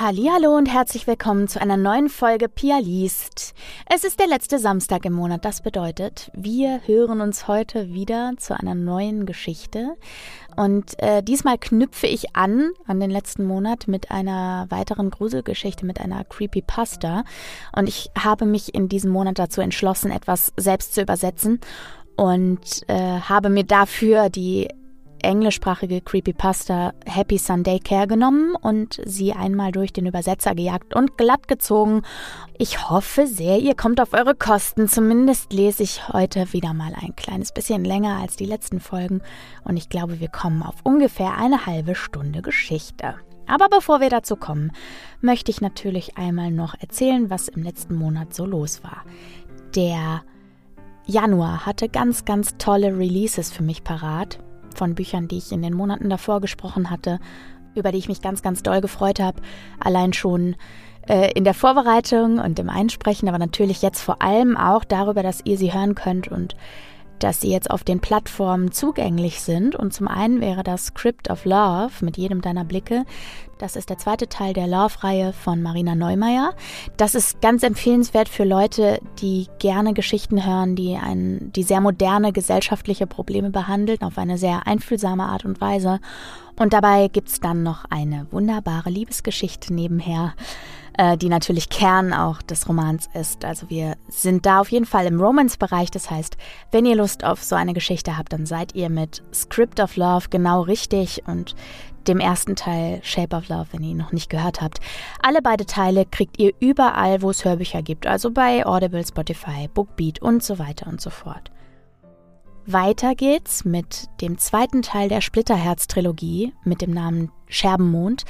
Hallo und herzlich willkommen zu einer neuen Folge Pia liest. Es ist der letzte Samstag im Monat. Das bedeutet, wir hören uns heute wieder zu einer neuen Geschichte. Und äh, diesmal knüpfe ich an an den letzten Monat mit einer weiteren Gruselgeschichte, mit einer Creepypasta. Und ich habe mich in diesem Monat dazu entschlossen, etwas selbst zu übersetzen und äh, habe mir dafür die englischsprachige Creepypasta Happy Sunday Care genommen und sie einmal durch den Übersetzer gejagt und glatt gezogen. Ich hoffe sehr, ihr kommt auf eure Kosten. Zumindest lese ich heute wieder mal ein kleines bisschen länger als die letzten Folgen und ich glaube, wir kommen auf ungefähr eine halbe Stunde Geschichte. Aber bevor wir dazu kommen, möchte ich natürlich einmal noch erzählen, was im letzten Monat so los war. Der Januar hatte ganz, ganz tolle Releases für mich parat von Büchern, die ich in den Monaten davor gesprochen hatte, über die ich mich ganz, ganz doll gefreut habe. Allein schon äh, in der Vorbereitung und im Einsprechen, aber natürlich jetzt vor allem auch darüber, dass ihr sie hören könnt und dass sie jetzt auf den Plattformen zugänglich sind. Und zum einen wäre das Script of Love mit jedem deiner Blicke. Das ist der zweite Teil der Love-Reihe von Marina Neumeier. Das ist ganz empfehlenswert für Leute, die gerne Geschichten hören, die, ein, die sehr moderne gesellschaftliche Probleme behandeln, auf eine sehr einfühlsame Art und Weise. Und dabei gibt es dann noch eine wunderbare Liebesgeschichte nebenher äh, die natürlich Kern auch des Romans ist. Also wir sind da auf jeden Fall im Romance-Bereich. Das heißt, wenn ihr Lust auf so eine Geschichte habt, dann seid ihr mit Script of Love genau richtig und dem ersten Teil Shape of Love, wenn ihr ihn noch nicht gehört habt. Alle beide Teile kriegt ihr überall, wo es Hörbücher gibt, also bei Audible, Spotify, Bookbeat und so weiter und so fort. Weiter geht's mit dem zweiten Teil der Splitterherz-Trilogie mit dem Namen Scherbenmond.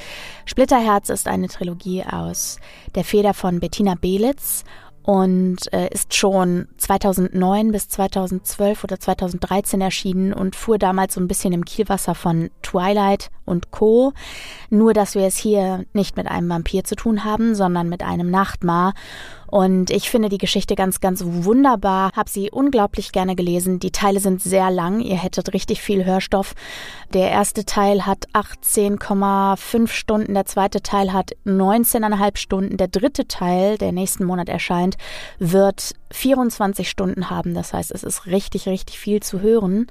Splitterherz ist eine Trilogie aus der Feder von Bettina Belitz und äh, ist schon 2009 bis 2012 oder 2013 erschienen und fuhr damals so ein bisschen im Kielwasser von Twilight und Co. Nur, dass wir es hier nicht mit einem Vampir zu tun haben, sondern mit einem Nachtmar. Und ich finde die Geschichte ganz, ganz wunderbar. Hab sie unglaublich gerne gelesen. Die Teile sind sehr lang. Ihr hättet richtig viel Hörstoff. Der erste Teil hat 18,5 Stunden. Der zweite Teil hat 19,5 Stunden. Der dritte Teil, der nächsten Monat erscheint, wird 24 Stunden haben. Das heißt, es ist richtig, richtig viel zu hören.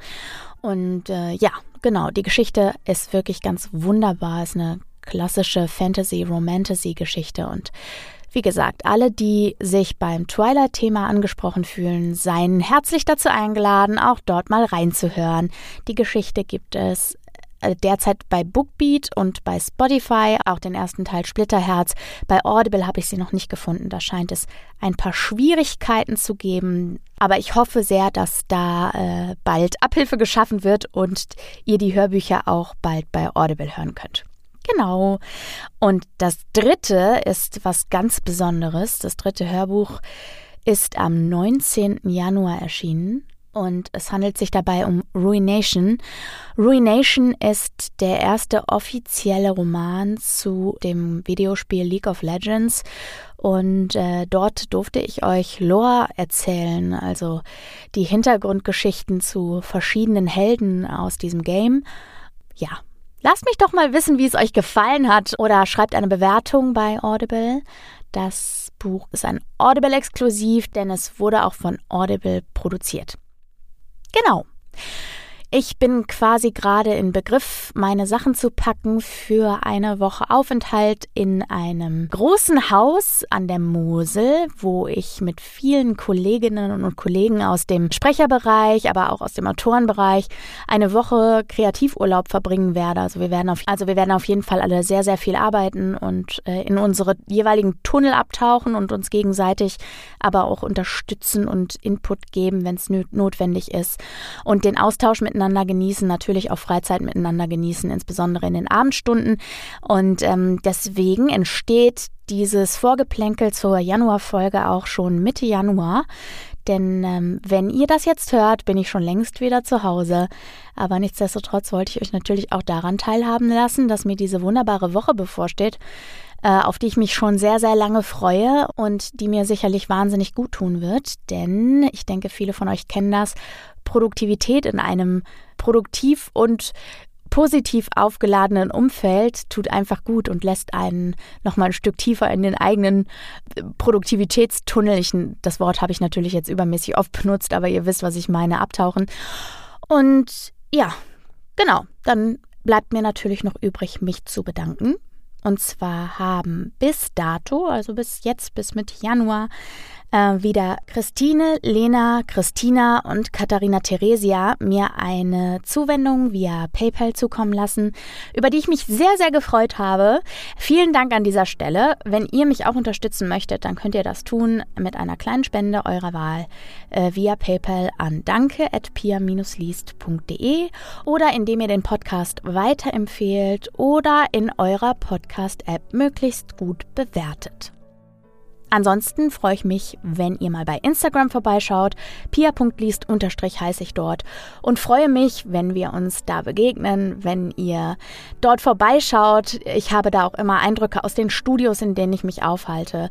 Und äh, ja, genau, die Geschichte ist wirklich ganz wunderbar. Es ist eine klassische Fantasy-Romantasy-Geschichte und wie gesagt, alle, die sich beim Twilight-Thema angesprochen fühlen, seien herzlich dazu eingeladen, auch dort mal reinzuhören. Die Geschichte gibt es äh, derzeit bei Bookbeat und bei Spotify, auch den ersten Teil Splitterherz. Bei Audible habe ich sie noch nicht gefunden. Da scheint es ein paar Schwierigkeiten zu geben. Aber ich hoffe sehr, dass da äh, bald Abhilfe geschaffen wird und ihr die Hörbücher auch bald bei Audible hören könnt. Genau. Und das dritte ist was ganz Besonderes. Das dritte Hörbuch ist am 19. Januar erschienen und es handelt sich dabei um Ruination. Ruination ist der erste offizielle Roman zu dem Videospiel League of Legends und äh, dort durfte ich euch Lore erzählen, also die Hintergrundgeschichten zu verschiedenen Helden aus diesem Game. Ja, lasst mich doch mal wissen, wie es euch gefallen hat oder schreibt eine Bewertung bei Audible. Das Buch ist ein Audible-Exklusiv, denn es wurde auch von Audible produziert. Genau. Ich bin quasi gerade in Begriff, meine Sachen zu packen für eine Woche Aufenthalt in einem großen Haus an der Mosel, wo ich mit vielen Kolleginnen und Kollegen aus dem Sprecherbereich, aber auch aus dem Autorenbereich eine Woche Kreativurlaub verbringen werde. Also wir werden auf, also wir werden auf jeden Fall alle sehr, sehr viel arbeiten und äh, in unsere jeweiligen Tunnel abtauchen und uns gegenseitig aber auch unterstützen und Input geben, wenn es notwendig ist und den Austausch mit miteinander genießen, natürlich auch Freizeit miteinander genießen, insbesondere in den Abendstunden. Und ähm, deswegen entsteht dieses Vorgeplänkel zur Januarfolge auch schon Mitte Januar. Denn ähm, wenn ihr das jetzt hört, bin ich schon längst wieder zu Hause. Aber nichtsdestotrotz wollte ich euch natürlich auch daran teilhaben lassen, dass mir diese wunderbare Woche bevorsteht, äh, auf die ich mich schon sehr, sehr lange freue und die mir sicherlich wahnsinnig gut tun wird. Denn ich denke, viele von euch kennen das. Produktivität in einem produktiv und positiv aufgeladenen Umfeld tut einfach gut und lässt einen nochmal ein Stück tiefer in den eigenen äh, Produktivitätstunnel. Ich, das Wort habe ich natürlich jetzt übermäßig oft benutzt, aber ihr wisst, was ich meine, abtauchen. Und ja, genau, dann bleibt mir natürlich noch übrig, mich zu bedanken. Und zwar haben bis dato, also bis jetzt, bis Mitte Januar, äh, wieder Christine, Lena, Christina und Katharina Theresia mir eine Zuwendung via PayPal zukommen lassen, über die ich mich sehr, sehr gefreut habe. Vielen Dank an dieser Stelle. Wenn ihr mich auch unterstützen möchtet, dann könnt ihr das tun mit einer kleinen Spende eurer Wahl äh, via PayPal an danke.pia-liest.de oder indem ihr den Podcast weiterempfehlt oder in eurer Podcast-App möglichst gut bewertet. Ansonsten freue ich mich, wenn ihr mal bei Instagram vorbeischaut. pia.liest unterstrich heiße ich dort und freue mich, wenn wir uns da begegnen, wenn ihr dort vorbeischaut. Ich habe da auch immer Eindrücke aus den Studios, in denen ich mich aufhalte.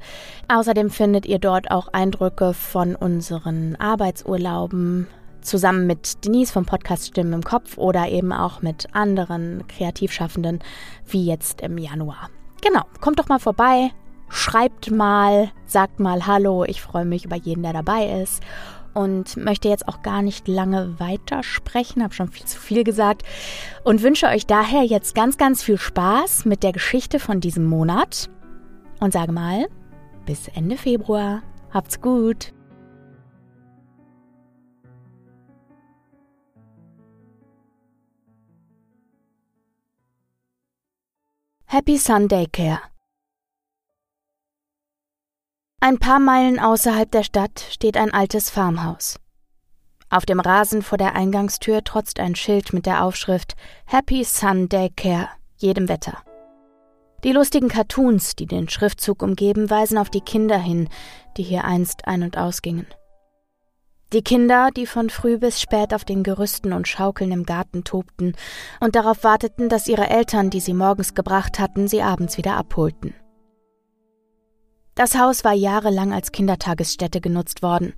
Außerdem findet ihr dort auch Eindrücke von unseren Arbeitsurlauben zusammen mit Denise vom Podcast Stimmen im Kopf oder eben auch mit anderen Kreativschaffenden wie jetzt im Januar. Genau, kommt doch mal vorbei, Schreibt mal, sagt mal Hallo. Ich freue mich über jeden, der dabei ist. Und möchte jetzt auch gar nicht lange weitersprechen, habe schon viel zu viel gesagt. Und wünsche euch daher jetzt ganz, ganz viel Spaß mit der Geschichte von diesem Monat. Und sage mal, bis Ende Februar. Habt's gut. Happy Sunday Care ein paar Meilen außerhalb der Stadt steht ein altes Farmhaus. Auf dem Rasen vor der Eingangstür trotzt ein Schild mit der Aufschrift Happy Sun Daycare, jedem Wetter. Die lustigen Cartoons, die den Schriftzug umgeben, weisen auf die Kinder hin, die hier einst ein- und ausgingen. Die Kinder, die von früh bis spät auf den Gerüsten und Schaukeln im Garten tobten und darauf warteten, dass ihre Eltern, die sie morgens gebracht hatten, sie abends wieder abholten. Das Haus war jahrelang als Kindertagesstätte genutzt worden,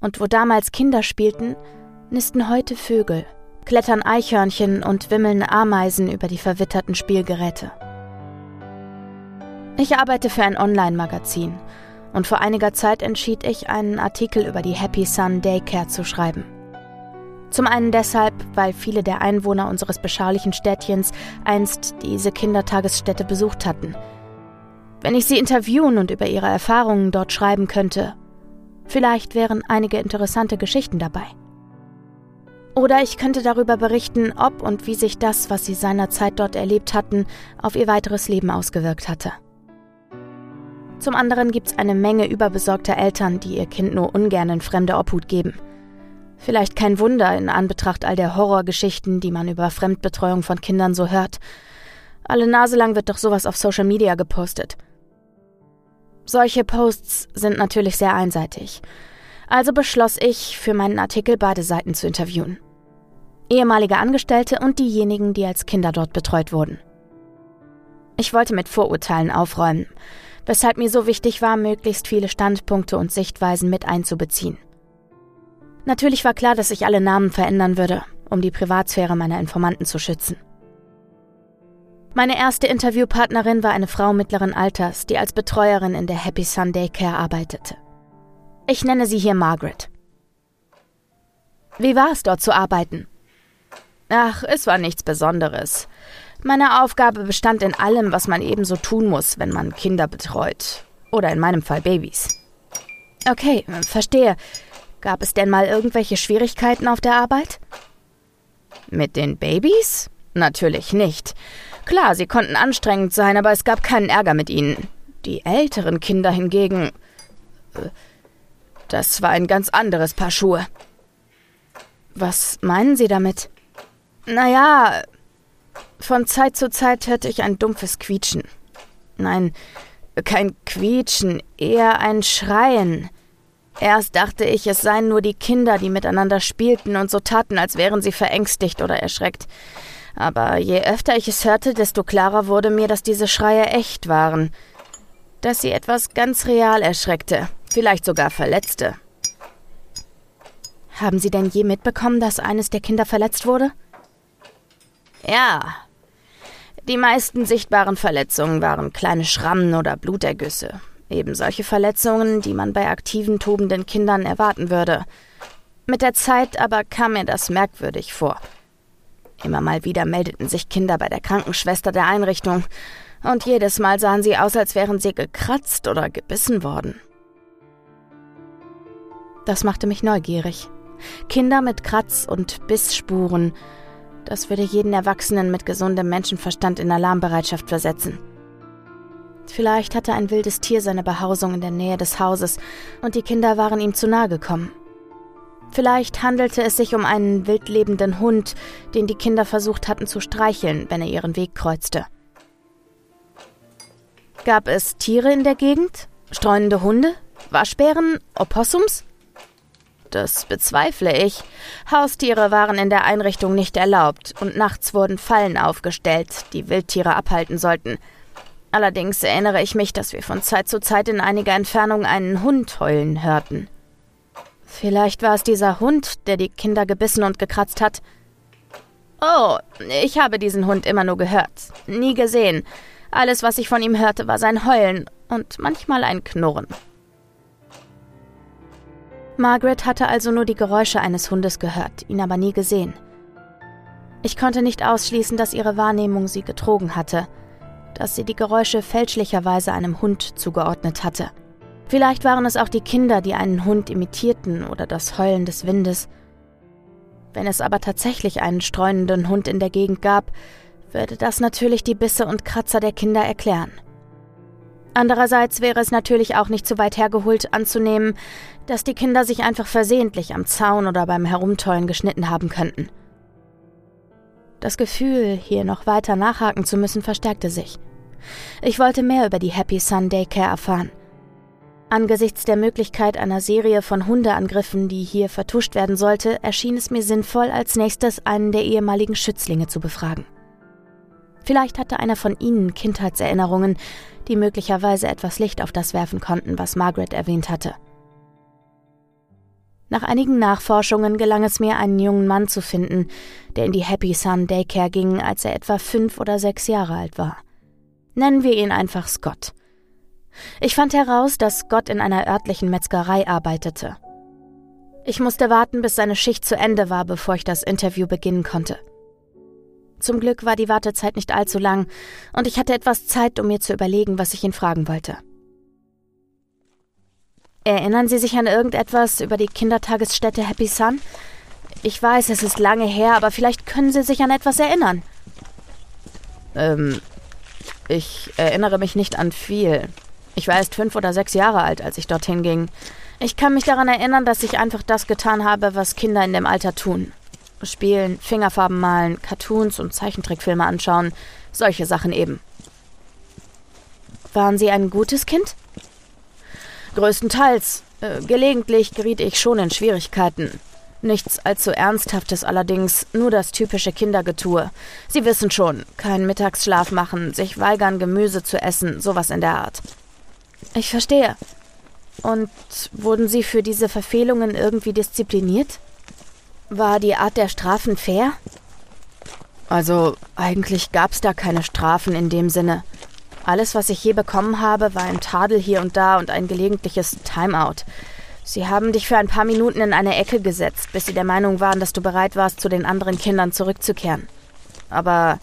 und wo damals Kinder spielten, nisten heute Vögel, klettern Eichhörnchen und wimmeln Ameisen über die verwitterten Spielgeräte. Ich arbeite für ein Online-Magazin und vor einiger Zeit entschied ich, einen Artikel über die Happy Sun Daycare zu schreiben. Zum einen deshalb, weil viele der Einwohner unseres beschaulichen Städtchens einst diese Kindertagesstätte besucht hatten – wenn ich sie interviewen und über ihre Erfahrungen dort schreiben könnte, vielleicht wären einige interessante Geschichten dabei. Oder ich könnte darüber berichten, ob und wie sich das, was sie seinerzeit dort erlebt hatten, auf ihr weiteres Leben ausgewirkt hatte. Zum anderen gibt es eine Menge überbesorgter Eltern, die ihr Kind nur ungern in fremde Obhut geben. Vielleicht kein Wunder in Anbetracht all der Horrorgeschichten, die man über Fremdbetreuung von Kindern so hört. Alle Nase lang wird doch sowas auf Social Media gepostet. Solche Posts sind natürlich sehr einseitig. Also beschloss ich, für meinen Artikel beide Seiten zu interviewen. Ehemalige Angestellte und diejenigen, die als Kinder dort betreut wurden. Ich wollte mit Vorurteilen aufräumen, weshalb mir so wichtig war, möglichst viele Standpunkte und Sichtweisen mit einzubeziehen. Natürlich war klar, dass ich alle Namen verändern würde, um die Privatsphäre meiner Informanten zu schützen. Meine erste Interviewpartnerin war eine Frau mittleren Alters, die als Betreuerin in der Happy Sunday Care arbeitete. Ich nenne sie hier Margaret. Wie war es dort zu arbeiten? Ach, es war nichts Besonderes. Meine Aufgabe bestand in allem, was man ebenso tun muss, wenn man Kinder betreut. Oder in meinem Fall Babys. Okay, verstehe. Gab es denn mal irgendwelche Schwierigkeiten auf der Arbeit? Mit den Babys? Natürlich nicht. Klar, sie konnten anstrengend sein, aber es gab keinen Ärger mit ihnen. Die älteren Kinder hingegen. Äh, das war ein ganz anderes Paar Schuhe. Was meinen Sie damit? Naja, von Zeit zu Zeit hörte ich ein dumpfes Quietschen. Nein, kein Quietschen, eher ein Schreien. Erst dachte ich, es seien nur die Kinder, die miteinander spielten und so taten, als wären sie verängstigt oder erschreckt. Aber je öfter ich es hörte, desto klarer wurde mir, dass diese Schreie echt waren. Dass sie etwas ganz real erschreckte, vielleicht sogar verletzte. Haben Sie denn je mitbekommen, dass eines der Kinder verletzt wurde? Ja. Die meisten sichtbaren Verletzungen waren kleine Schrammen oder Blutergüsse. Eben solche Verletzungen, die man bei aktiven, tobenden Kindern erwarten würde. Mit der Zeit aber kam mir das merkwürdig vor. Immer mal wieder meldeten sich Kinder bei der Krankenschwester der Einrichtung, und jedes Mal sahen sie aus, als wären sie gekratzt oder gebissen worden. Das machte mich neugierig. Kinder mit Kratz- und Bissspuren, das würde jeden Erwachsenen mit gesundem Menschenverstand in Alarmbereitschaft versetzen. Vielleicht hatte ein wildes Tier seine Behausung in der Nähe des Hauses und die Kinder waren ihm zu nahe gekommen. Vielleicht handelte es sich um einen wildlebenden Hund, den die Kinder versucht hatten zu streicheln, wenn er ihren Weg kreuzte. Gab es Tiere in der Gegend? Streunende Hunde? Waschbären? Opossums? Das bezweifle ich. Haustiere waren in der Einrichtung nicht erlaubt und nachts wurden Fallen aufgestellt, die Wildtiere abhalten sollten. Allerdings erinnere ich mich, dass wir von Zeit zu Zeit in einiger Entfernung einen Hund heulen hörten. Vielleicht war es dieser Hund, der die Kinder gebissen und gekratzt hat. Oh, ich habe diesen Hund immer nur gehört, nie gesehen. Alles, was ich von ihm hörte, war sein Heulen und manchmal ein Knurren. Margaret hatte also nur die Geräusche eines Hundes gehört, ihn aber nie gesehen. Ich konnte nicht ausschließen, dass ihre Wahrnehmung sie getrogen hatte, dass sie die Geräusche fälschlicherweise einem Hund zugeordnet hatte. Vielleicht waren es auch die Kinder, die einen Hund imitierten oder das Heulen des Windes. Wenn es aber tatsächlich einen streunenden Hund in der Gegend gab, würde das natürlich die Bisse und Kratzer der Kinder erklären. Andererseits wäre es natürlich auch nicht zu weit hergeholt anzunehmen, dass die Kinder sich einfach versehentlich am Zaun oder beim Herumtollen geschnitten haben könnten. Das Gefühl, hier noch weiter nachhaken zu müssen, verstärkte sich. Ich wollte mehr über die Happy Sun Daycare erfahren. Angesichts der Möglichkeit einer Serie von Hundeangriffen, die hier vertuscht werden sollte, erschien es mir sinnvoll, als nächstes einen der ehemaligen Schützlinge zu befragen. Vielleicht hatte einer von ihnen Kindheitserinnerungen, die möglicherweise etwas Licht auf das werfen konnten, was Margaret erwähnt hatte. Nach einigen Nachforschungen gelang es mir, einen jungen Mann zu finden, der in die Happy Sun Daycare ging, als er etwa fünf oder sechs Jahre alt war. Nennen wir ihn einfach Scott. Ich fand heraus, dass Scott in einer örtlichen Metzgerei arbeitete. Ich musste warten, bis seine Schicht zu Ende war, bevor ich das Interview beginnen konnte. Zum Glück war die Wartezeit nicht allzu lang, und ich hatte etwas Zeit, um mir zu überlegen, was ich ihn fragen wollte. Erinnern Sie sich an irgendetwas über die Kindertagesstätte Happy Sun? Ich weiß, es ist lange her, aber vielleicht können Sie sich an etwas erinnern. Ähm, ich erinnere mich nicht an viel. Ich war erst fünf oder sechs Jahre alt, als ich dorthin ging. Ich kann mich daran erinnern, dass ich einfach das getan habe, was Kinder in dem Alter tun. Spielen, Fingerfarben malen, Cartoons und Zeichentrickfilme anschauen. Solche Sachen eben. Waren Sie ein gutes Kind? Größtenteils. Äh, gelegentlich geriet ich schon in Schwierigkeiten. Nichts allzu Ernsthaftes allerdings, nur das typische Kindergetue. Sie wissen schon, keinen Mittagsschlaf machen, sich weigern, Gemüse zu essen, sowas in der Art. Ich verstehe. Und wurden Sie für diese Verfehlungen irgendwie diszipliniert? War die Art der Strafen fair? Also, eigentlich gab's da keine Strafen in dem Sinne. Alles, was ich je bekommen habe, war ein Tadel hier und da und ein gelegentliches Timeout. Sie haben dich für ein paar Minuten in eine Ecke gesetzt, bis sie der Meinung waren, dass du bereit warst, zu den anderen Kindern zurückzukehren. Aber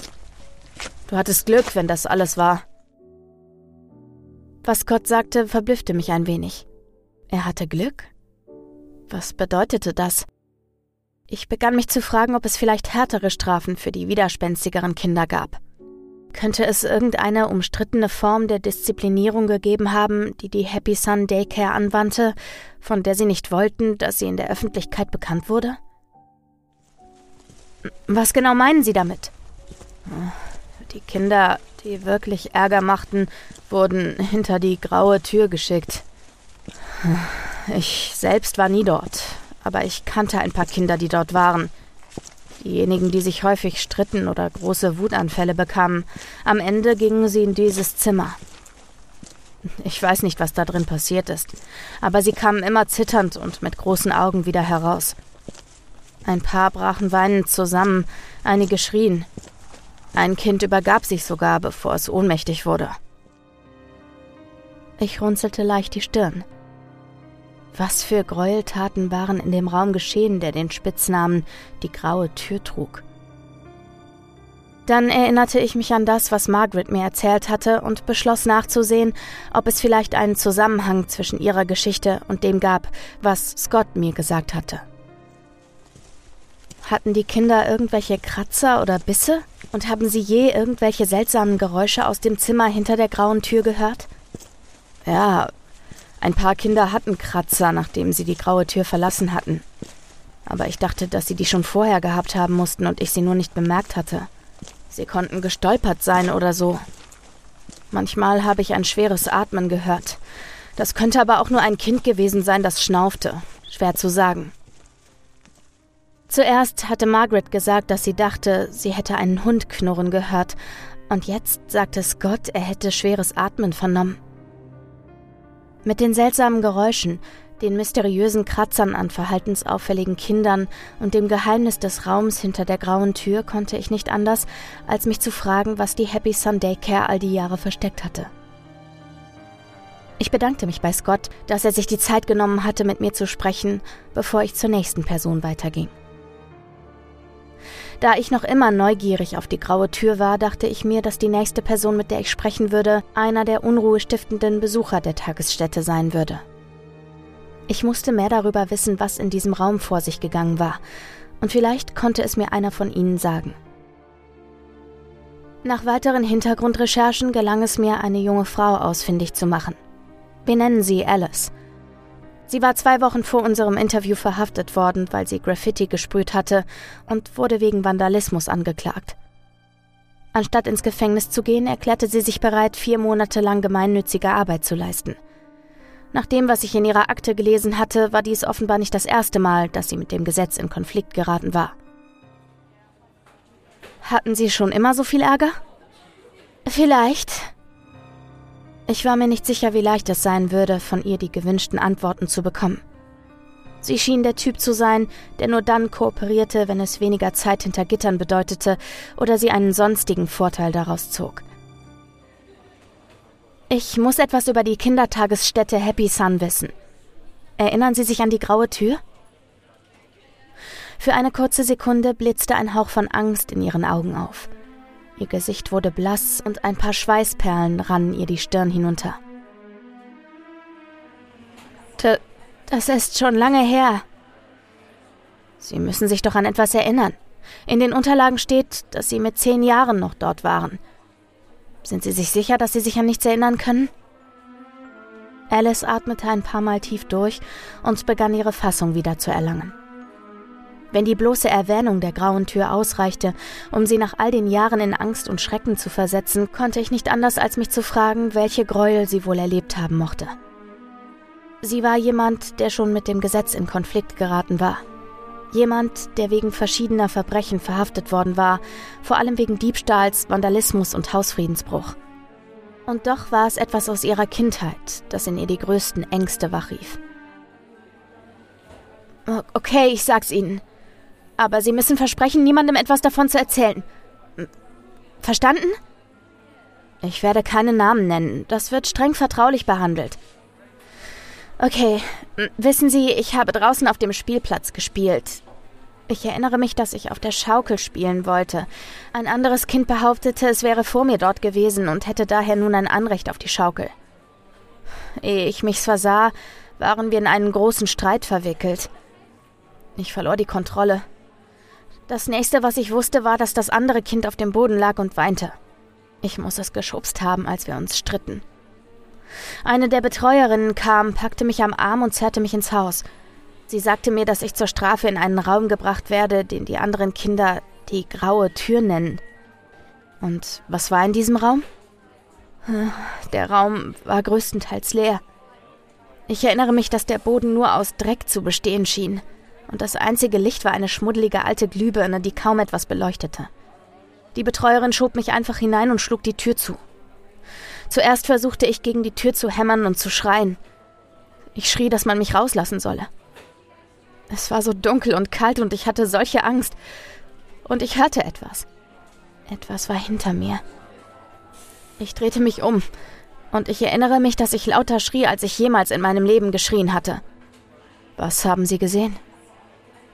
du hattest Glück, wenn das alles war. Was Scott sagte, verblüffte mich ein wenig. Er hatte Glück? Was bedeutete das? Ich begann mich zu fragen, ob es vielleicht härtere Strafen für die widerspenstigeren Kinder gab. Könnte es irgendeine umstrittene Form der Disziplinierung gegeben haben, die die Happy Sun Daycare anwandte, von der sie nicht wollten, dass sie in der Öffentlichkeit bekannt wurde? Was genau meinen Sie damit? Die Kinder, die wirklich Ärger machten, wurden hinter die graue Tür geschickt. Ich selbst war nie dort, aber ich kannte ein paar Kinder, die dort waren. Diejenigen, die sich häufig stritten oder große Wutanfälle bekamen. Am Ende gingen sie in dieses Zimmer. Ich weiß nicht, was da drin passiert ist, aber sie kamen immer zitternd und mit großen Augen wieder heraus. Ein paar brachen weinend zusammen, einige schrien. Ein Kind übergab sich sogar, bevor es ohnmächtig wurde. Ich runzelte leicht die Stirn. Was für Gräueltaten waren in dem Raum geschehen, der den Spitznamen die graue Tür trug? Dann erinnerte ich mich an das, was Margaret mir erzählt hatte und beschloss nachzusehen, ob es vielleicht einen Zusammenhang zwischen ihrer Geschichte und dem gab, was Scott mir gesagt hatte. Hatten die Kinder irgendwelche Kratzer oder Bisse? Und haben sie je irgendwelche seltsamen Geräusche aus dem Zimmer hinter der grauen Tür gehört? Ja, ein paar Kinder hatten Kratzer, nachdem sie die graue Tür verlassen hatten. Aber ich dachte, dass sie die schon vorher gehabt haben mussten und ich sie nur nicht bemerkt hatte. Sie konnten gestolpert sein oder so. Manchmal habe ich ein schweres Atmen gehört. Das könnte aber auch nur ein Kind gewesen sein, das schnaufte. Schwer zu sagen. Zuerst hatte Margaret gesagt, dass sie dachte, sie hätte einen Hund knurren gehört, und jetzt sagte Scott, er hätte schweres Atmen vernommen. Mit den seltsamen Geräuschen, den mysteriösen Kratzern an verhaltensauffälligen Kindern und dem Geheimnis des Raums hinter der grauen Tür konnte ich nicht anders, als mich zu fragen, was die Happy Sunday Care all die Jahre versteckt hatte. Ich bedankte mich bei Scott, dass er sich die Zeit genommen hatte, mit mir zu sprechen, bevor ich zur nächsten Person weiterging. Da ich noch immer neugierig auf die graue Tür war, dachte ich mir, dass die nächste Person, mit der ich sprechen würde, einer der unruhestiftenden Besucher der Tagesstätte sein würde. Ich musste mehr darüber wissen, was in diesem Raum vor sich gegangen war, und vielleicht konnte es mir einer von ihnen sagen. Nach weiteren Hintergrundrecherchen gelang es mir, eine junge Frau ausfindig zu machen. Wir nennen sie Alice. Sie war zwei Wochen vor unserem Interview verhaftet worden, weil sie Graffiti gesprüht hatte und wurde wegen Vandalismus angeklagt. Anstatt ins Gefängnis zu gehen, erklärte sie sich bereit, vier Monate lang gemeinnützige Arbeit zu leisten. Nach dem, was ich in ihrer Akte gelesen hatte, war dies offenbar nicht das erste Mal, dass sie mit dem Gesetz in Konflikt geraten war. Hatten Sie schon immer so viel Ärger? Vielleicht. Ich war mir nicht sicher, wie leicht es sein würde, von ihr die gewünschten Antworten zu bekommen. Sie schien der Typ zu sein, der nur dann kooperierte, wenn es weniger Zeit hinter Gittern bedeutete oder sie einen sonstigen Vorteil daraus zog. Ich muss etwas über die Kindertagesstätte Happy Sun wissen. Erinnern Sie sich an die graue Tür? Für eine kurze Sekunde blitzte ein Hauch von Angst in ihren Augen auf. Ihr Gesicht wurde blass und ein paar Schweißperlen rannen ihr die Stirn hinunter. D das ist schon lange her. Sie müssen sich doch an etwas erinnern. In den Unterlagen steht, dass Sie mit zehn Jahren noch dort waren. Sind Sie sich sicher, dass Sie sich an nichts erinnern können? Alice atmete ein paar Mal tief durch und begann ihre Fassung wieder zu erlangen. Wenn die bloße Erwähnung der grauen Tür ausreichte, um sie nach all den Jahren in Angst und Schrecken zu versetzen, konnte ich nicht anders als mich zu fragen, welche Gräuel sie wohl erlebt haben mochte. Sie war jemand, der schon mit dem Gesetz in Konflikt geraten war. Jemand, der wegen verschiedener Verbrechen verhaftet worden war, vor allem wegen Diebstahls, Vandalismus und Hausfriedensbruch. Und doch war es etwas aus ihrer Kindheit, das in ihr die größten Ängste wachrief. Okay, ich sag's Ihnen. Aber Sie müssen versprechen, niemandem etwas davon zu erzählen. Verstanden? Ich werde keine Namen nennen. Das wird streng vertraulich behandelt. Okay, wissen Sie, ich habe draußen auf dem Spielplatz gespielt. Ich erinnere mich, dass ich auf der Schaukel spielen wollte. Ein anderes Kind behauptete, es wäre vor mir dort gewesen und hätte daher nun ein Anrecht auf die Schaukel. Ehe ich mich's versah, waren wir in einen großen Streit verwickelt. Ich verlor die Kontrolle. Das nächste, was ich wusste, war, dass das andere Kind auf dem Boden lag und weinte. Ich muss es geschubst haben, als wir uns stritten. Eine der Betreuerinnen kam, packte mich am Arm und zerrte mich ins Haus. Sie sagte mir, dass ich zur Strafe in einen Raum gebracht werde, den die anderen Kinder die graue Tür nennen. Und was war in diesem Raum? Der Raum war größtenteils leer. Ich erinnere mich, dass der Boden nur aus Dreck zu bestehen schien, und das einzige Licht war eine schmuddelige alte Glühbirne, die kaum etwas beleuchtete. Die Betreuerin schob mich einfach hinein und schlug die Tür zu. Zuerst versuchte ich gegen die Tür zu hämmern und zu schreien. Ich schrie, dass man mich rauslassen solle. Es war so dunkel und kalt und ich hatte solche Angst. Und ich hörte etwas. Etwas war hinter mir. Ich drehte mich um, und ich erinnere mich, dass ich lauter schrie, als ich jemals in meinem Leben geschrien hatte. Was haben Sie gesehen?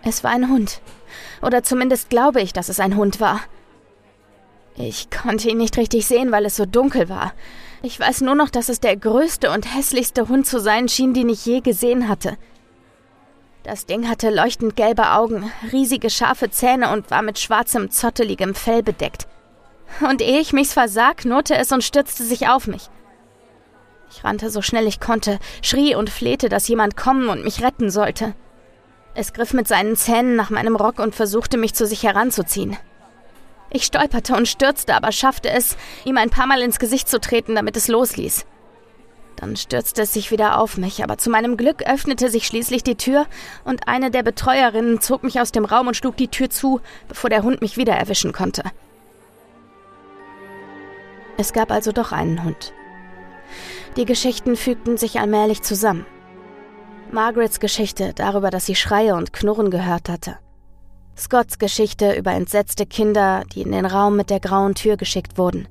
Es war ein Hund. Oder zumindest glaube ich, dass es ein Hund war. Ich konnte ihn nicht richtig sehen, weil es so dunkel war. Ich weiß nur noch, dass es der größte und hässlichste Hund zu sein schien, den ich je gesehen hatte. Das Ding hatte leuchtend gelbe Augen, riesige scharfe Zähne und war mit schwarzem, zotteligem Fell bedeckt. Und ehe ich mich's versah, knurrte es und stürzte sich auf mich. Ich rannte so schnell ich konnte, schrie und flehte, dass jemand kommen und mich retten sollte. Es griff mit seinen Zähnen nach meinem Rock und versuchte mich zu sich heranzuziehen. Ich stolperte und stürzte, aber schaffte es, ihm ein paar Mal ins Gesicht zu treten, damit es losließ. Dann stürzte es sich wieder auf mich, aber zu meinem Glück öffnete sich schließlich die Tür und eine der Betreuerinnen zog mich aus dem Raum und schlug die Tür zu, bevor der Hund mich wieder erwischen konnte. Es gab also doch einen Hund. Die Geschichten fügten sich allmählich zusammen. Margarets Geschichte darüber, dass sie Schreie und Knurren gehört hatte. Scotts Geschichte über entsetzte Kinder, die in den Raum mit der grauen Tür geschickt wurden.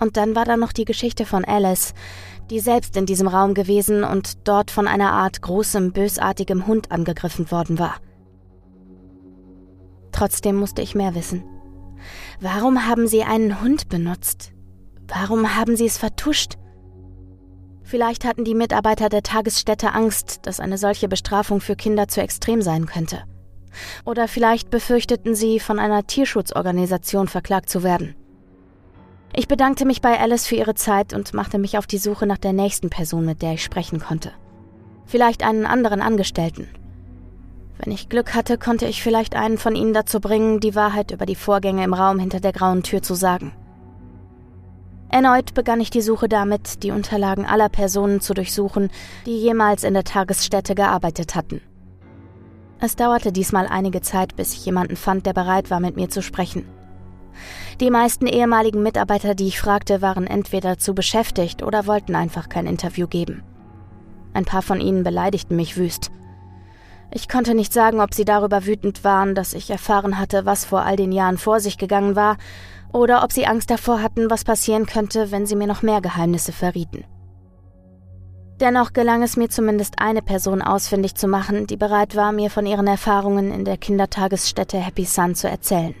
Und dann war da noch die Geschichte von Alice, die selbst in diesem Raum gewesen und dort von einer Art großem, bösartigem Hund angegriffen worden war. Trotzdem musste ich mehr wissen. Warum haben sie einen Hund benutzt? Warum haben sie es vertuscht? Vielleicht hatten die Mitarbeiter der Tagesstätte Angst, dass eine solche Bestrafung für Kinder zu extrem sein könnte. Oder vielleicht befürchteten sie, von einer Tierschutzorganisation verklagt zu werden. Ich bedankte mich bei Alice für ihre Zeit und machte mich auf die Suche nach der nächsten Person, mit der ich sprechen konnte. Vielleicht einen anderen Angestellten. Wenn ich Glück hatte, konnte ich vielleicht einen von ihnen dazu bringen, die Wahrheit über die Vorgänge im Raum hinter der grauen Tür zu sagen. Erneut begann ich die Suche damit, die Unterlagen aller Personen zu durchsuchen, die jemals in der Tagesstätte gearbeitet hatten. Es dauerte diesmal einige Zeit, bis ich jemanden fand, der bereit war, mit mir zu sprechen. Die meisten ehemaligen Mitarbeiter, die ich fragte, waren entweder zu beschäftigt oder wollten einfach kein Interview geben. Ein paar von ihnen beleidigten mich wüst. Ich konnte nicht sagen, ob sie darüber wütend waren, dass ich erfahren hatte, was vor all den Jahren vor sich gegangen war, oder ob sie Angst davor hatten, was passieren könnte, wenn sie mir noch mehr Geheimnisse verrieten. Dennoch gelang es mir zumindest eine Person ausfindig zu machen, die bereit war, mir von ihren Erfahrungen in der Kindertagesstätte Happy Sun zu erzählen.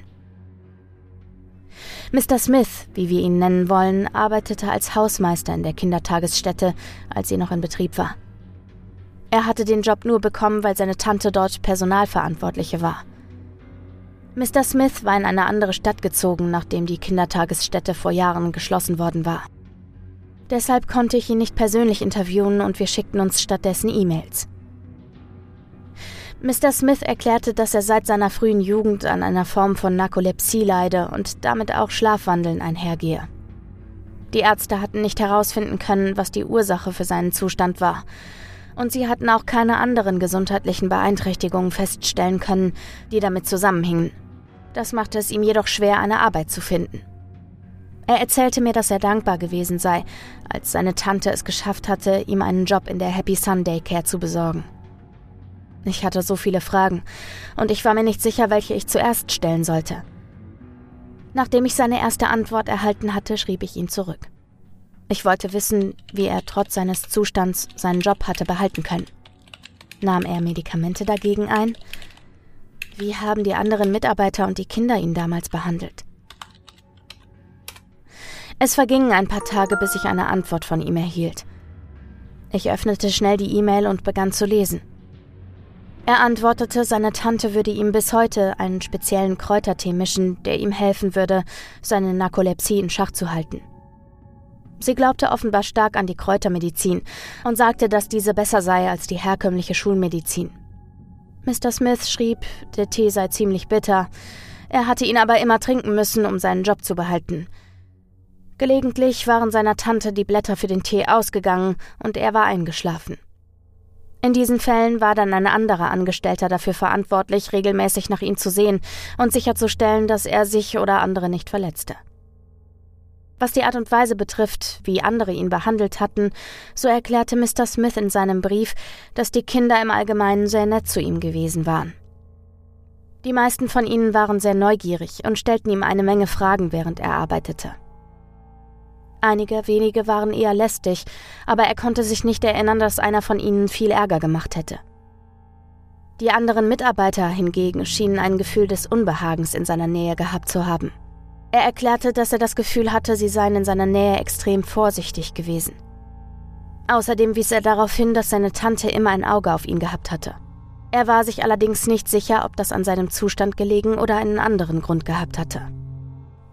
Mr. Smith, wie wir ihn nennen wollen, arbeitete als Hausmeister in der Kindertagesstätte, als sie noch in Betrieb war. Er hatte den Job nur bekommen, weil seine Tante dort Personalverantwortliche war. Mr. Smith war in eine andere Stadt gezogen, nachdem die Kindertagesstätte vor Jahren geschlossen worden war. Deshalb konnte ich ihn nicht persönlich interviewen und wir schickten uns stattdessen E-Mails. Mr. Smith erklärte, dass er seit seiner frühen Jugend an einer Form von Narkolepsie leide und damit auch Schlafwandeln einhergehe. Die Ärzte hatten nicht herausfinden können, was die Ursache für seinen Zustand war, und sie hatten auch keine anderen gesundheitlichen Beeinträchtigungen feststellen können, die damit zusammenhingen. Das machte es ihm jedoch schwer, eine Arbeit zu finden. Er erzählte mir, dass er dankbar gewesen sei, als seine Tante es geschafft hatte, ihm einen Job in der Happy Sunday Care zu besorgen. Ich hatte so viele Fragen, und ich war mir nicht sicher, welche ich zuerst stellen sollte. Nachdem ich seine erste Antwort erhalten hatte, schrieb ich ihn zurück. Ich wollte wissen, wie er trotz seines Zustands seinen Job hatte behalten können. Nahm er Medikamente dagegen ein? Wie haben die anderen Mitarbeiter und die Kinder ihn damals behandelt? Es vergingen ein paar Tage, bis ich eine Antwort von ihm erhielt. Ich öffnete schnell die E-Mail und begann zu lesen. Er antwortete, seine Tante würde ihm bis heute einen speziellen Kräutertee mischen, der ihm helfen würde, seine Narkolepsie in Schach zu halten. Sie glaubte offenbar stark an die Kräutermedizin und sagte, dass diese besser sei als die herkömmliche Schulmedizin. Mr. Smith schrieb, der Tee sei ziemlich bitter. Er hatte ihn aber immer trinken müssen, um seinen Job zu behalten. Gelegentlich waren seiner Tante die Blätter für den Tee ausgegangen und er war eingeschlafen. In diesen Fällen war dann ein anderer Angestellter dafür verantwortlich, regelmäßig nach ihm zu sehen und sicherzustellen, dass er sich oder andere nicht verletzte. Was die Art und Weise betrifft, wie andere ihn behandelt hatten, so erklärte Mr. Smith in seinem Brief, dass die Kinder im Allgemeinen sehr nett zu ihm gewesen waren. Die meisten von ihnen waren sehr neugierig und stellten ihm eine Menge Fragen, während er arbeitete. Einige wenige waren eher lästig, aber er konnte sich nicht erinnern, dass einer von ihnen viel Ärger gemacht hätte. Die anderen Mitarbeiter hingegen schienen ein Gefühl des Unbehagens in seiner Nähe gehabt zu haben. Er erklärte, dass er das Gefühl hatte, sie seien in seiner Nähe extrem vorsichtig gewesen. Außerdem wies er darauf hin, dass seine Tante immer ein Auge auf ihn gehabt hatte. Er war sich allerdings nicht sicher, ob das an seinem Zustand gelegen oder einen anderen Grund gehabt hatte.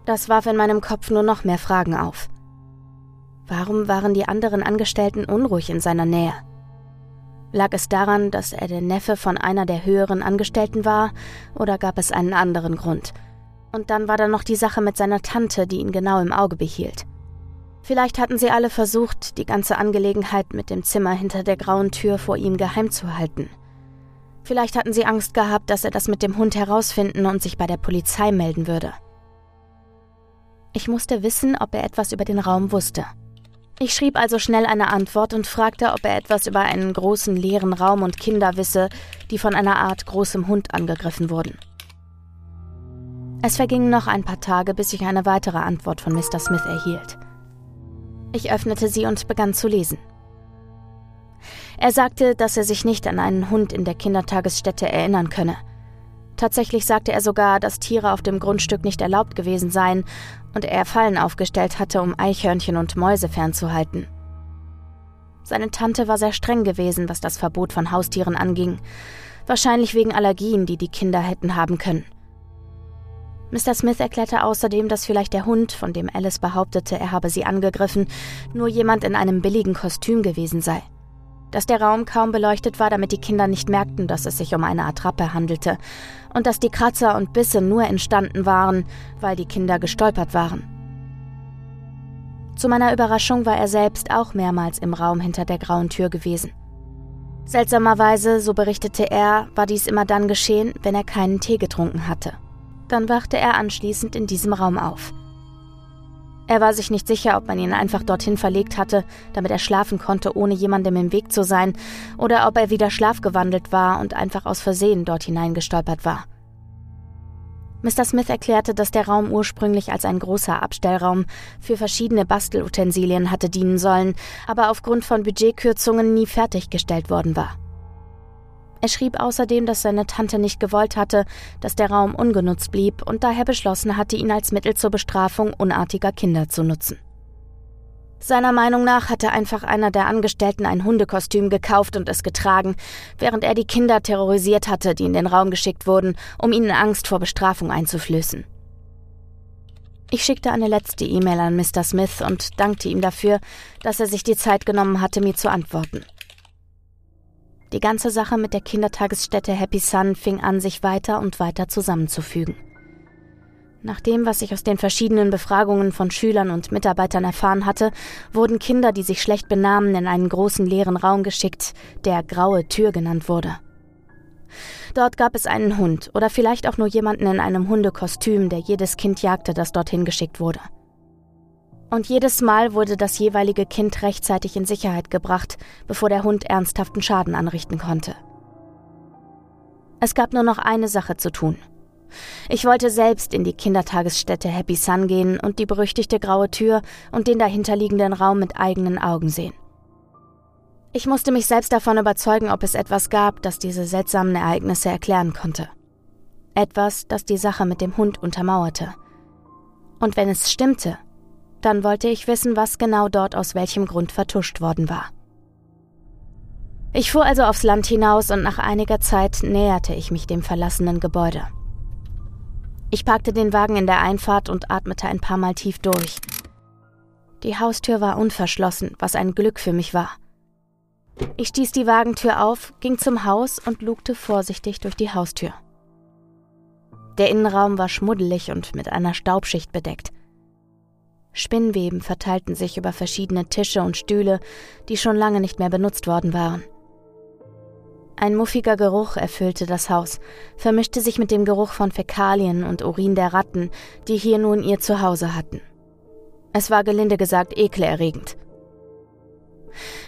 Das warf in meinem Kopf nur noch mehr Fragen auf. Warum waren die anderen Angestellten unruhig in seiner Nähe? Lag es daran, dass er der Neffe von einer der höheren Angestellten war, oder gab es einen anderen Grund? Und dann war da noch die Sache mit seiner Tante, die ihn genau im Auge behielt. Vielleicht hatten sie alle versucht, die ganze Angelegenheit mit dem Zimmer hinter der grauen Tür vor ihm geheim zu halten. Vielleicht hatten sie Angst gehabt, dass er das mit dem Hund herausfinden und sich bei der Polizei melden würde. Ich musste wissen, ob er etwas über den Raum wusste. Ich schrieb also schnell eine Antwort und fragte, ob er etwas über einen großen leeren Raum und Kinder wisse, die von einer Art großem Hund angegriffen wurden. Es vergingen noch ein paar Tage, bis ich eine weitere Antwort von Mr. Smith erhielt. Ich öffnete sie und begann zu lesen. Er sagte, dass er sich nicht an einen Hund in der Kindertagesstätte erinnern könne – Tatsächlich sagte er sogar, dass Tiere auf dem Grundstück nicht erlaubt gewesen seien und er Fallen aufgestellt hatte, um Eichhörnchen und Mäuse fernzuhalten. Seine Tante war sehr streng gewesen, was das Verbot von Haustieren anging, wahrscheinlich wegen Allergien, die die Kinder hätten haben können. Mr. Smith erklärte außerdem, dass vielleicht der Hund, von dem Alice behauptete, er habe sie angegriffen, nur jemand in einem billigen Kostüm gewesen sei dass der Raum kaum beleuchtet war, damit die Kinder nicht merkten, dass es sich um eine Attrappe handelte, und dass die Kratzer und Bisse nur entstanden waren, weil die Kinder gestolpert waren. Zu meiner Überraschung war er selbst auch mehrmals im Raum hinter der grauen Tür gewesen. Seltsamerweise, so berichtete er, war dies immer dann geschehen, wenn er keinen Tee getrunken hatte. Dann wachte er anschließend in diesem Raum auf. Er war sich nicht sicher, ob man ihn einfach dorthin verlegt hatte, damit er schlafen konnte, ohne jemandem im Weg zu sein, oder ob er wieder schlafgewandelt war und einfach aus Versehen dort hineingestolpert war. Mr. Smith erklärte, dass der Raum ursprünglich als ein großer Abstellraum für verschiedene Bastelutensilien hatte dienen sollen, aber aufgrund von Budgetkürzungen nie fertiggestellt worden war. Er schrieb außerdem, dass seine Tante nicht gewollt hatte, dass der Raum ungenutzt blieb und daher beschlossen hatte, ihn als Mittel zur Bestrafung unartiger Kinder zu nutzen. Seiner Meinung nach hatte einfach einer der Angestellten ein Hundekostüm gekauft und es getragen, während er die Kinder terrorisiert hatte, die in den Raum geschickt wurden, um ihnen Angst vor Bestrafung einzuflößen. Ich schickte eine letzte E-Mail an Mr. Smith und dankte ihm dafür, dass er sich die Zeit genommen hatte, mir zu antworten. Die ganze Sache mit der Kindertagesstätte Happy Sun fing an, sich weiter und weiter zusammenzufügen. Nach dem, was ich aus den verschiedenen Befragungen von Schülern und Mitarbeitern erfahren hatte, wurden Kinder, die sich schlecht benahmen, in einen großen leeren Raum geschickt, der graue Tür genannt wurde. Dort gab es einen Hund oder vielleicht auch nur jemanden in einem Hundekostüm, der jedes Kind jagte, das dorthin geschickt wurde. Und jedes Mal wurde das jeweilige Kind rechtzeitig in Sicherheit gebracht, bevor der Hund ernsthaften Schaden anrichten konnte. Es gab nur noch eine Sache zu tun. Ich wollte selbst in die Kindertagesstätte Happy Sun gehen und die berüchtigte graue Tür und den dahinterliegenden Raum mit eigenen Augen sehen. Ich musste mich selbst davon überzeugen, ob es etwas gab, das diese seltsamen Ereignisse erklären konnte. Etwas, das die Sache mit dem Hund untermauerte. Und wenn es stimmte, dann wollte ich wissen, was genau dort aus welchem Grund vertuscht worden war. Ich fuhr also aufs Land hinaus und nach einiger Zeit näherte ich mich dem verlassenen Gebäude. Ich parkte den Wagen in der Einfahrt und atmete ein paar Mal tief durch. Die Haustür war unverschlossen, was ein Glück für mich war. Ich stieß die Wagentür auf, ging zum Haus und lugte vorsichtig durch die Haustür. Der Innenraum war schmuddelig und mit einer Staubschicht bedeckt. Spinnweben verteilten sich über verschiedene Tische und Stühle, die schon lange nicht mehr benutzt worden waren. Ein muffiger Geruch erfüllte das Haus, vermischte sich mit dem Geruch von Fäkalien und Urin der Ratten, die hier nun ihr Zuhause hatten. Es war gelinde gesagt ekelerregend.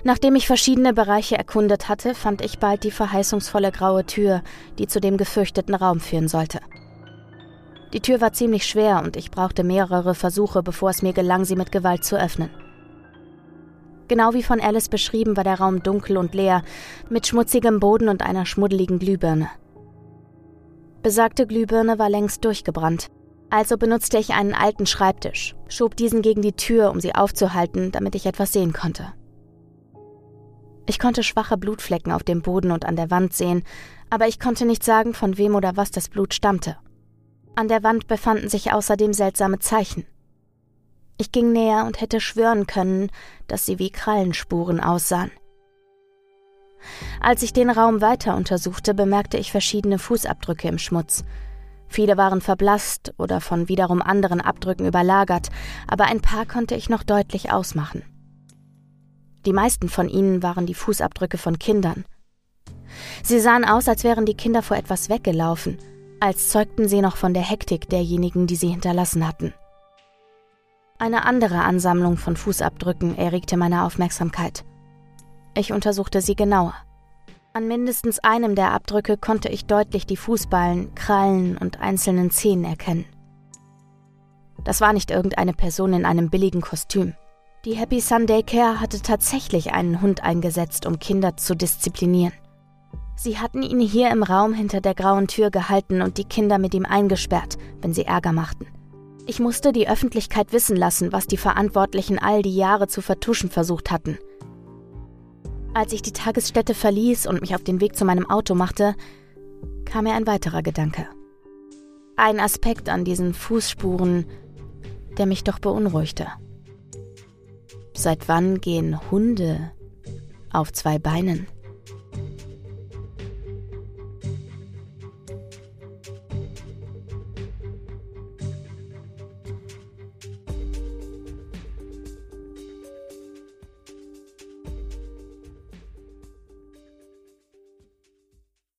Nachdem ich verschiedene Bereiche erkundet hatte, fand ich bald die verheißungsvolle graue Tür, die zu dem gefürchteten Raum führen sollte. Die Tür war ziemlich schwer und ich brauchte mehrere Versuche, bevor es mir gelang, sie mit Gewalt zu öffnen. Genau wie von Alice beschrieben, war der Raum dunkel und leer, mit schmutzigem Boden und einer schmuddeligen Glühbirne. Besagte Glühbirne war längst durchgebrannt, also benutzte ich einen alten Schreibtisch, schob diesen gegen die Tür, um sie aufzuhalten, damit ich etwas sehen konnte. Ich konnte schwache Blutflecken auf dem Boden und an der Wand sehen, aber ich konnte nicht sagen, von wem oder was das Blut stammte. An der Wand befanden sich außerdem seltsame Zeichen. Ich ging näher und hätte schwören können, dass sie wie Krallenspuren aussahen. Als ich den Raum weiter untersuchte, bemerkte ich verschiedene Fußabdrücke im Schmutz. Viele waren verblasst oder von wiederum anderen Abdrücken überlagert, aber ein paar konnte ich noch deutlich ausmachen. Die meisten von ihnen waren die Fußabdrücke von Kindern. Sie sahen aus, als wären die Kinder vor etwas weggelaufen, als zeugten sie noch von der Hektik derjenigen, die sie hinterlassen hatten. Eine andere Ansammlung von Fußabdrücken erregte meine Aufmerksamkeit. Ich untersuchte sie genauer. An mindestens einem der Abdrücke konnte ich deutlich die Fußballen, Krallen und einzelnen Zehen erkennen. Das war nicht irgendeine Person in einem billigen Kostüm. Die Happy Sunday Care hatte tatsächlich einen Hund eingesetzt, um Kinder zu disziplinieren. Sie hatten ihn hier im Raum hinter der grauen Tür gehalten und die Kinder mit ihm eingesperrt, wenn sie Ärger machten. Ich musste die Öffentlichkeit wissen lassen, was die Verantwortlichen all die Jahre zu vertuschen versucht hatten. Als ich die Tagesstätte verließ und mich auf den Weg zu meinem Auto machte, kam mir ein weiterer Gedanke. Ein Aspekt an diesen Fußspuren, der mich doch beunruhigte. Seit wann gehen Hunde auf zwei Beinen?